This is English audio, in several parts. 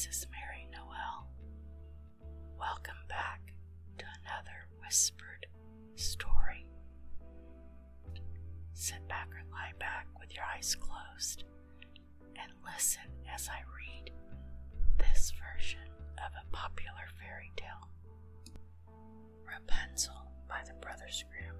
This is Mary Noel. Welcome back to another whispered story. Sit back or lie back with your eyes closed and listen as I read this version of a popular fairy tale Rapunzel by the Brothers Grimm.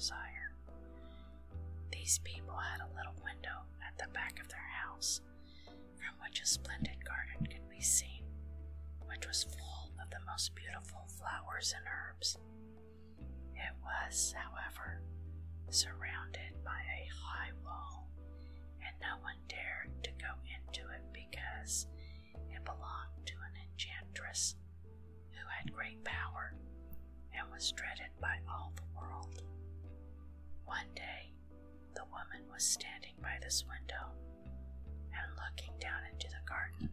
Desire. These people had a little window at the back of their house from which a splendid garden could be seen, which was full of the most beautiful flowers and herbs. It was, however, surrounded by a high wall, and no one dared to go into it because it belonged to an enchantress who had great power and was dreaded by all the world. One day, the woman was standing by this window and looking down into the garden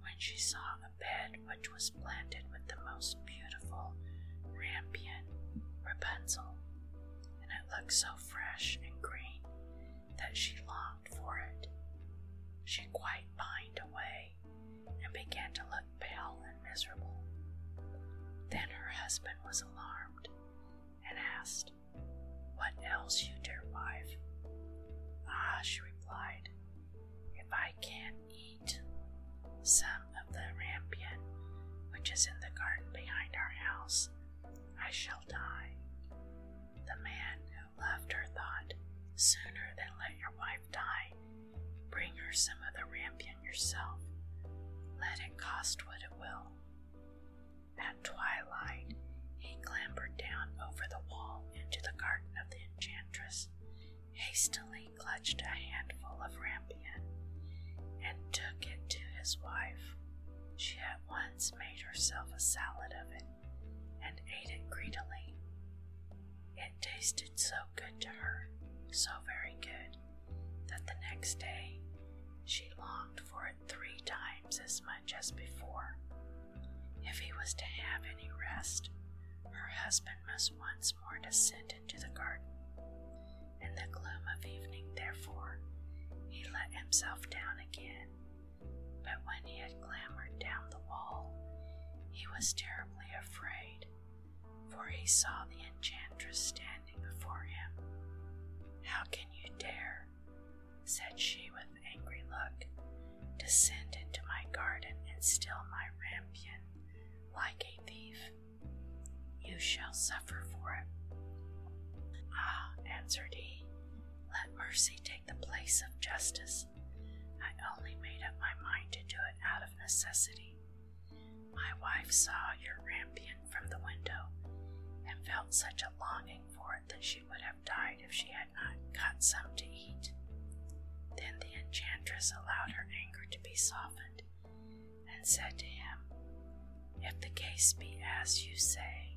when she saw a bed which was planted with the most beautiful rampion Rapunzel, and it looked so fresh and green that she longed for it. She quite pined away and began to look pale and miserable. Then her husband was alarmed and asked, What ails you, dear wife? Ah, she replied, If I can't eat some of the rampion which is in the garden behind our house, I shall die. The man who loved her thought, Sooner than let your wife die, bring her some of the rampion yourself. Let it cost what it will. At twilight, he clambered down over the wall into the garden of the enchantress, hastily clutched a handful of rampion, and took it to his wife. She at once made herself a salad of it and ate it greedily. It tasted so good to her, so very good, that the next day she longed for it three times as much as before. If he was to have any rest, her husband must once more descend into the garden. In the gloom of evening, therefore, he let himself down again. But when he had clambered down the wall, he was terribly afraid, for he saw the enchantress standing before him. How can you dare, said she with angry look, descend into my garden and steal my rampion like a thief? You shall suffer for it. Ah, answered he, let mercy take the place of justice. I only made up my mind to do it out of necessity. My wife saw your rampion from the window and felt such a longing for it that she would have died if she had not got some to eat. Then the enchantress allowed her anger to be softened and said to him, If the case be as you say,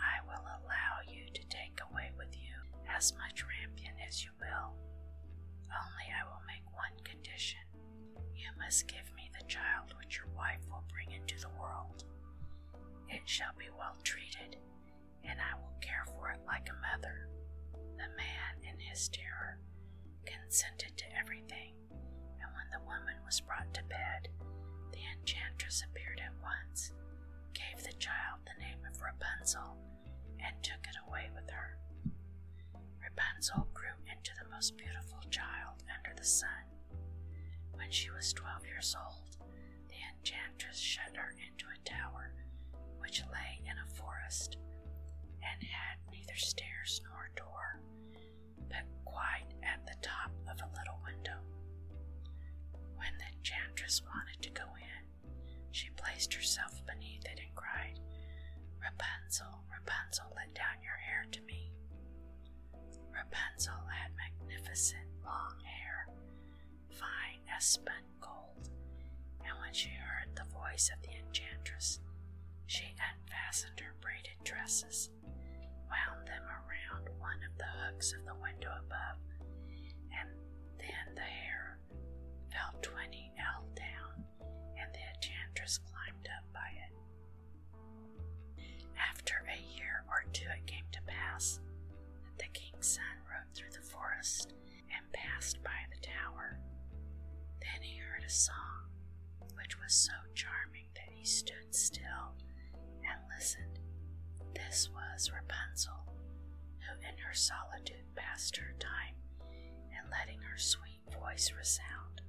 I will allow you to take away with you as much rampion as you will. Only I will make one condition. You must give me the child which your wife will bring into the world. It shall be well treated, and I will care for it like a mother. The man, in his terror, consented to everything, and when the woman was brought to bed, the enchantress appeared at once, gave the child the name of Rapunzel, and took it away with her. Rapunzel grew into the most beautiful child under the sun. When she was twelve years old, the enchantress shut her into a tower which lay in a forest and had neither stairs nor door, but quite at the top of a little window. When the enchantress wanted to go in, she placed herself Rapunzel, let down your hair to me. Rapunzel had magnificent long hair, fine as spun gold, and when she heard the voice of the enchantress, she unfastened her braided tresses, wound them and passed by the tower. Then he heard a song, which was so charming that he stood still and listened. This was Rapunzel, who in her solitude passed her time in letting her sweet voice resound.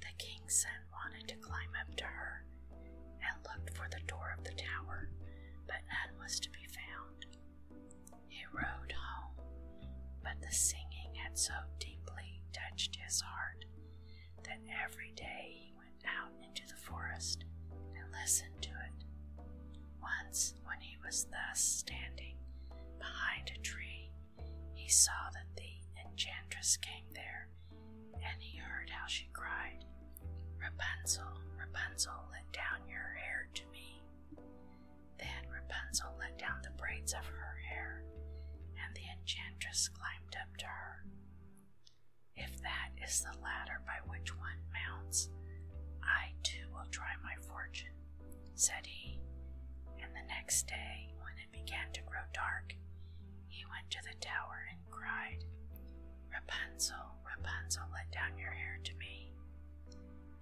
The king's son wanted to climb up to her and looked for the door of the tower, but none was to be found. He rode home but the singing had so deeply touched his heart that every day he went out into the forest and listened to it. Once, when he was thus standing behind a tree, he saw that the enchantress came there, and he heard how she cried, Rapunzel, Rapunzel, let down your hair to me. Then Rapunzel let down the braids of her hair, and the enchantress climbed up to her. If that is the ladder by which one mounts, I too will try my fortune, said he. And the next day, when it began to grow dark, he went to the tower and cried, Rapunzel, Rapunzel, let down your hair to me.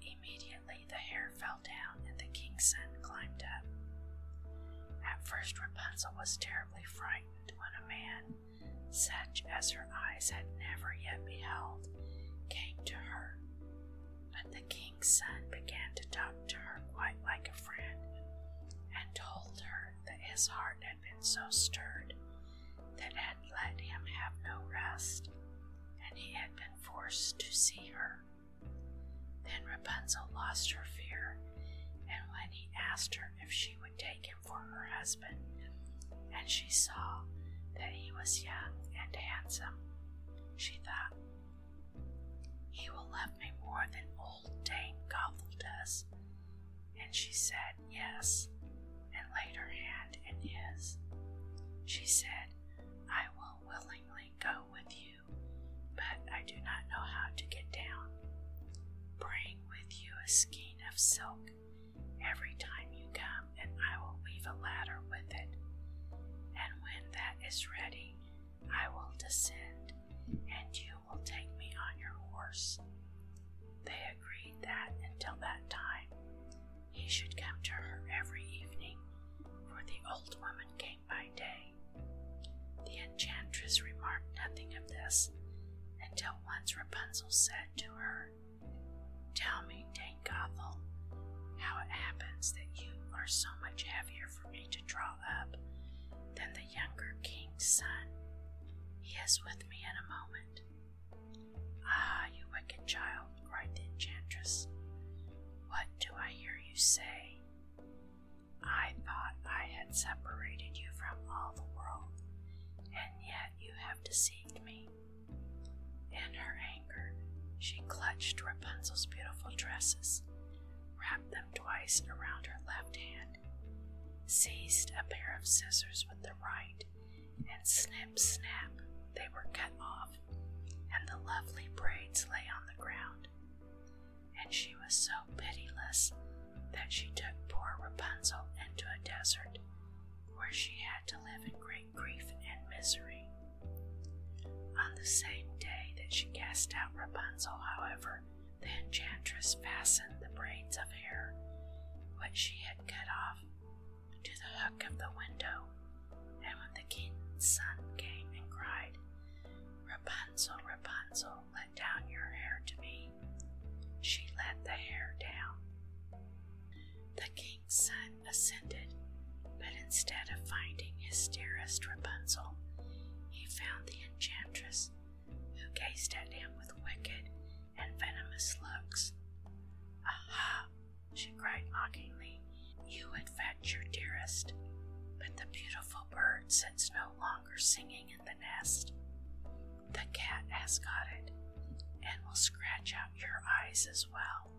Immediately the hair fell down and the king's son climbed up. At first, Rapunzel was terribly frightened a man, such as her eyes had never yet beheld, came to her. But the king's son began to talk to her quite like a friend, and told her that his heart had been so stirred that had let him have no rest, and he had been forced to see her. Then Rapunzel lost her fear, and when he asked her if she would take him for her husband, and she saw that he was young and handsome, she thought, He will love me more than old Dame Gothel does. And she said, Yes, and laid her hand in his. She said, I will willingly go with you, but I do not know how to get down. Bring with you a skein of silk every time you come, and I will weave a ladder with it. Descend, and you will take me on your horse. They agreed that until that time he should come to her every evening, for the old woman came by day. The enchantress remarked nothing of this until once Rapunzel said to her, Tell me, Dame Gothel, how it happens that you are so much heavier for me to draw up than the younger king's son. He is with me in a moment. Ah, you wicked child, cried the enchantress. What do I hear you say? I thought I had separated you from all the world, and yet you have deceived me. In her anger, she clutched Rapunzel's beautiful dresses, wrapped them twice around her left hand, seized a pair of scissors with the right, and snip, snap, they were cut off, and the lovely braids lay on the ground. And she was so pitiless that she took poor Rapunzel into a desert where she had to live in great grief and misery. On the same day that she cast out Rapunzel, however, the enchantress fastened the braids of hair which she had cut off to the hook of the window, and when the king's son came and cried, Rapunzel, Rapunzel, let down your hair to me, she let the hair down. The king's son ascended, but instead of finding his dearest Rapunzel, he found the enchantress, who gazed at him with wicked and venomous looks. Aha! she cried mockingly. You would fetch your dearest, but the beautiful bird sits no longer singing in the nest. The cat has got it, and will scratch out your eyes as well.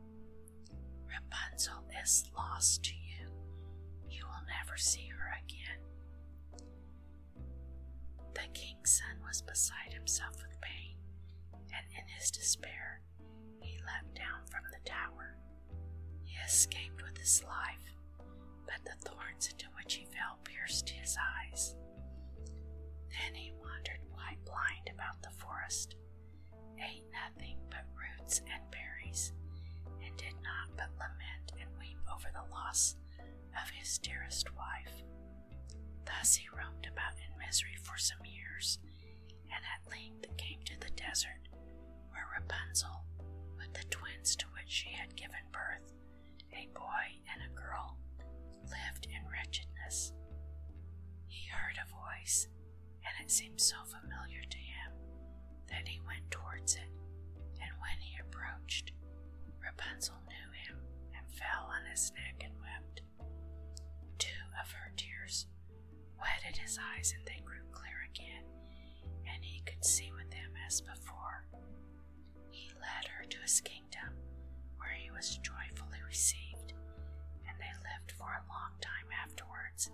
Rapunzel is lost to you. You will never see her again. The king's son was beside himself with pain, and in his despair, he leapt down from the tower. He escaped with his life, but the thorns into which he fell pierced his eyes. Then he wandered quite blind about the forest, ate nothing but roots and berries, and did not but lament and weep over the loss of his dearest wife. Thus he roamed about in misery for some years, and at length came to the desert, where Rapunzel, with the twins to which she had given birth, a boy and a girl, lived in wretchedness. He heard a voice and it seemed so familiar to him that he went towards it, and when he approached, Rapunzel knew him and fell on his neck and wept. Two of her tears wetted his eyes, and they grew clear again, and he could see with them as before. He led her to his kingdom, where he was joyfully received, and they lived for a long time afterwards,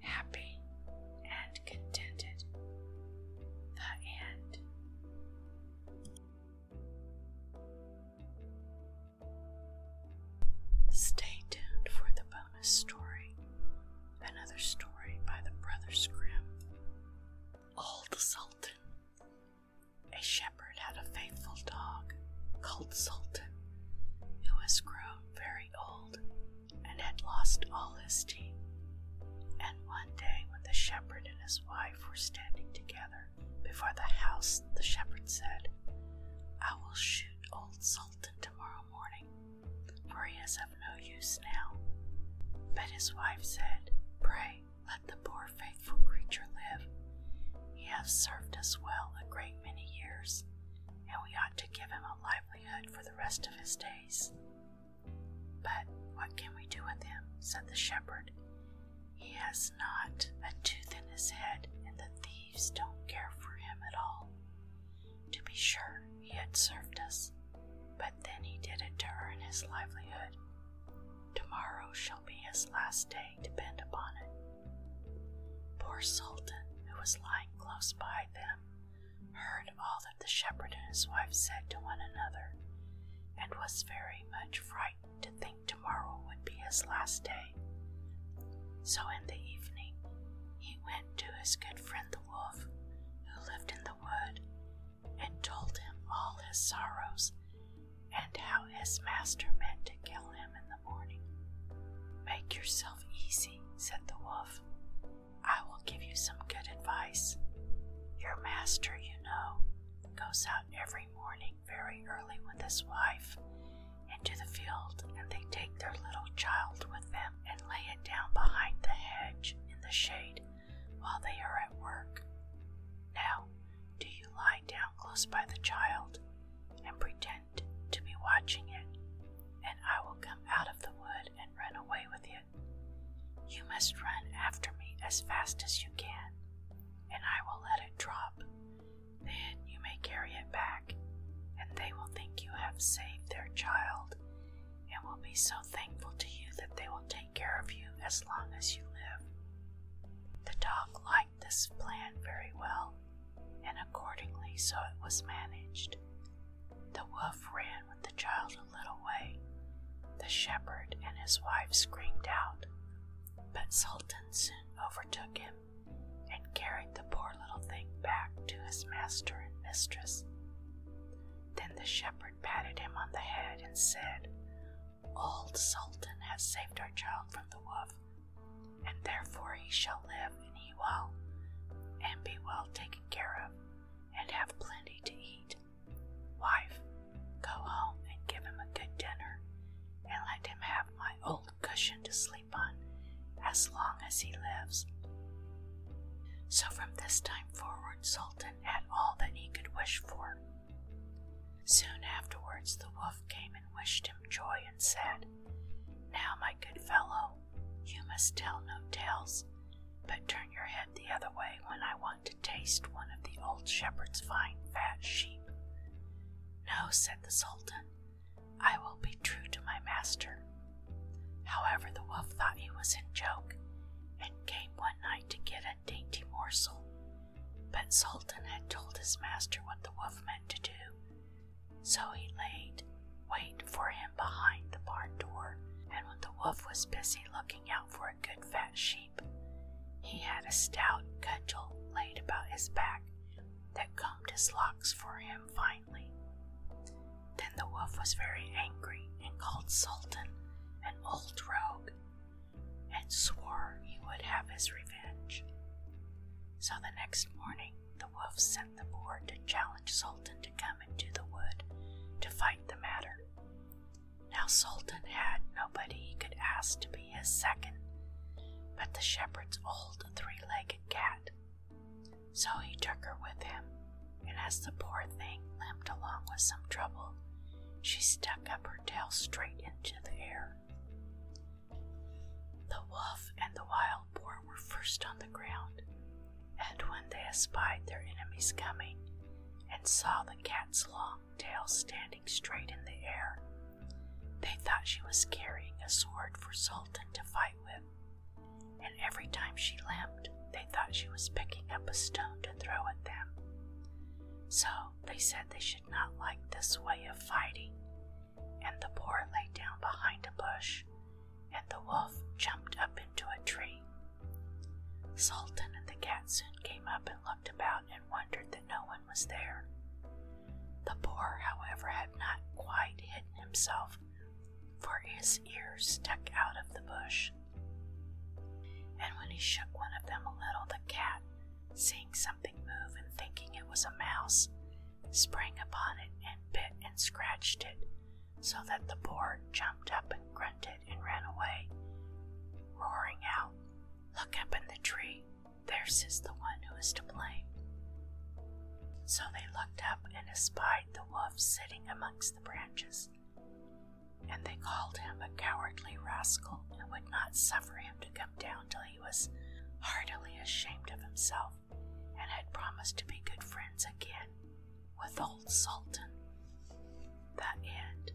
happy and contented. Story, another story by the Brothers Grimm. Old Sultan. A shepherd had a faithful dog called Sultan, who was grown very old and had lost all his teeth. And one day, when the shepherd and his wife were standing together before the house, the shepherd said, I will shoot old Sultan tomorrow morning, for he is of no use now. But his wife said, Pray, let the poor faithful creature live. He has served us well a great many years, and we ought to give him a livelihood for the rest of his days. But what can we do with him? said the shepherd. He has not a tooth in his head, and the thieves don't care for him at all. To be sure, he had served us, but then he did it to earn his livelihood. Tomorrow shall be his last day, depend upon it. Poor Sultan, who was lying close by them, heard all that the shepherd and his wife said to one another, and was very much frightened to think tomorrow would be his last day. So in the evening he went to his good friend the wolf, who lived in the wood, and told him all his sorrows and how his master meant to kill him in the morning. Make yourself easy, said the wolf. I will give you some good advice. Your master, you know, goes out every morning very early with his wife into the field, and they take their little child with them and lay it down behind accordingly so it was managed. The wolf ran with the child a little way. The shepherd and his wife screamed out, but Sultan soon overtook him and carried the poor little thing back to his master and mistress. Then the shepherd patted him on the head and said, Old Sultan has saved our child from the wolf, and therefore he shall live and he well, and be well taken care of, this time forward, Sultan had all that he could wish for. Soon afterwards, the wolf came and wished him joy and said, Now, my good fellow, you must tell no tales, but turn your head the other way when I want to taste one of the old shepherd's fine fat sheep. No, said the Sultan, I will be true to my master. However, the wolf thought he was in joke and came one night to get a dainty morsel. But Sultan had told his master what the wolf meant to do, so he laid wait for him behind the barn door, and when the wolf was busy looking out for a good fat sheep, he had a stout cudgel laid about his back that combed his locks for him finely. Then the wolf was very angry and called Sultan an old rogue, and swore he would have his revenge. So the next morning, the wolf sent the boar to challenge Sultan to come into the wood to fight the matter. Now, Sultan had nobody he could ask to be his second, but the shepherd's old three legged cat. So he took her with him, and as the poor thing limped along with some trouble, she stuck up her tail straight into the air. Espied their enemies coming and saw the cat's long tail standing straight in the air, they thought she was carrying a sword for Sultan to fight with, and every time she limped, they thought she was picking up a stone to throw at them. So they said they should not like this way of fighting, and the boar lay down behind a bush, and the wolf jumped up into a tree. Sultan and the cat soon came up and looked about and wondered that no one was there. The boar, however, had not quite hidden himself, for his ears stuck out of the bush. And when he shook one of them a little, the cat, seeing something move and thinking it was a mouse, sprang upon it and bit and scratched it, so that the boar jumped up and grunted and ran away, roaring out, Look up in the tree, there sits the one who is to blame. So they looked up and espied the wolf sitting amongst the branches, and they called him a cowardly rascal and would not suffer him to come down till he was heartily ashamed of himself and had promised to be good friends again with old Sultan. The end.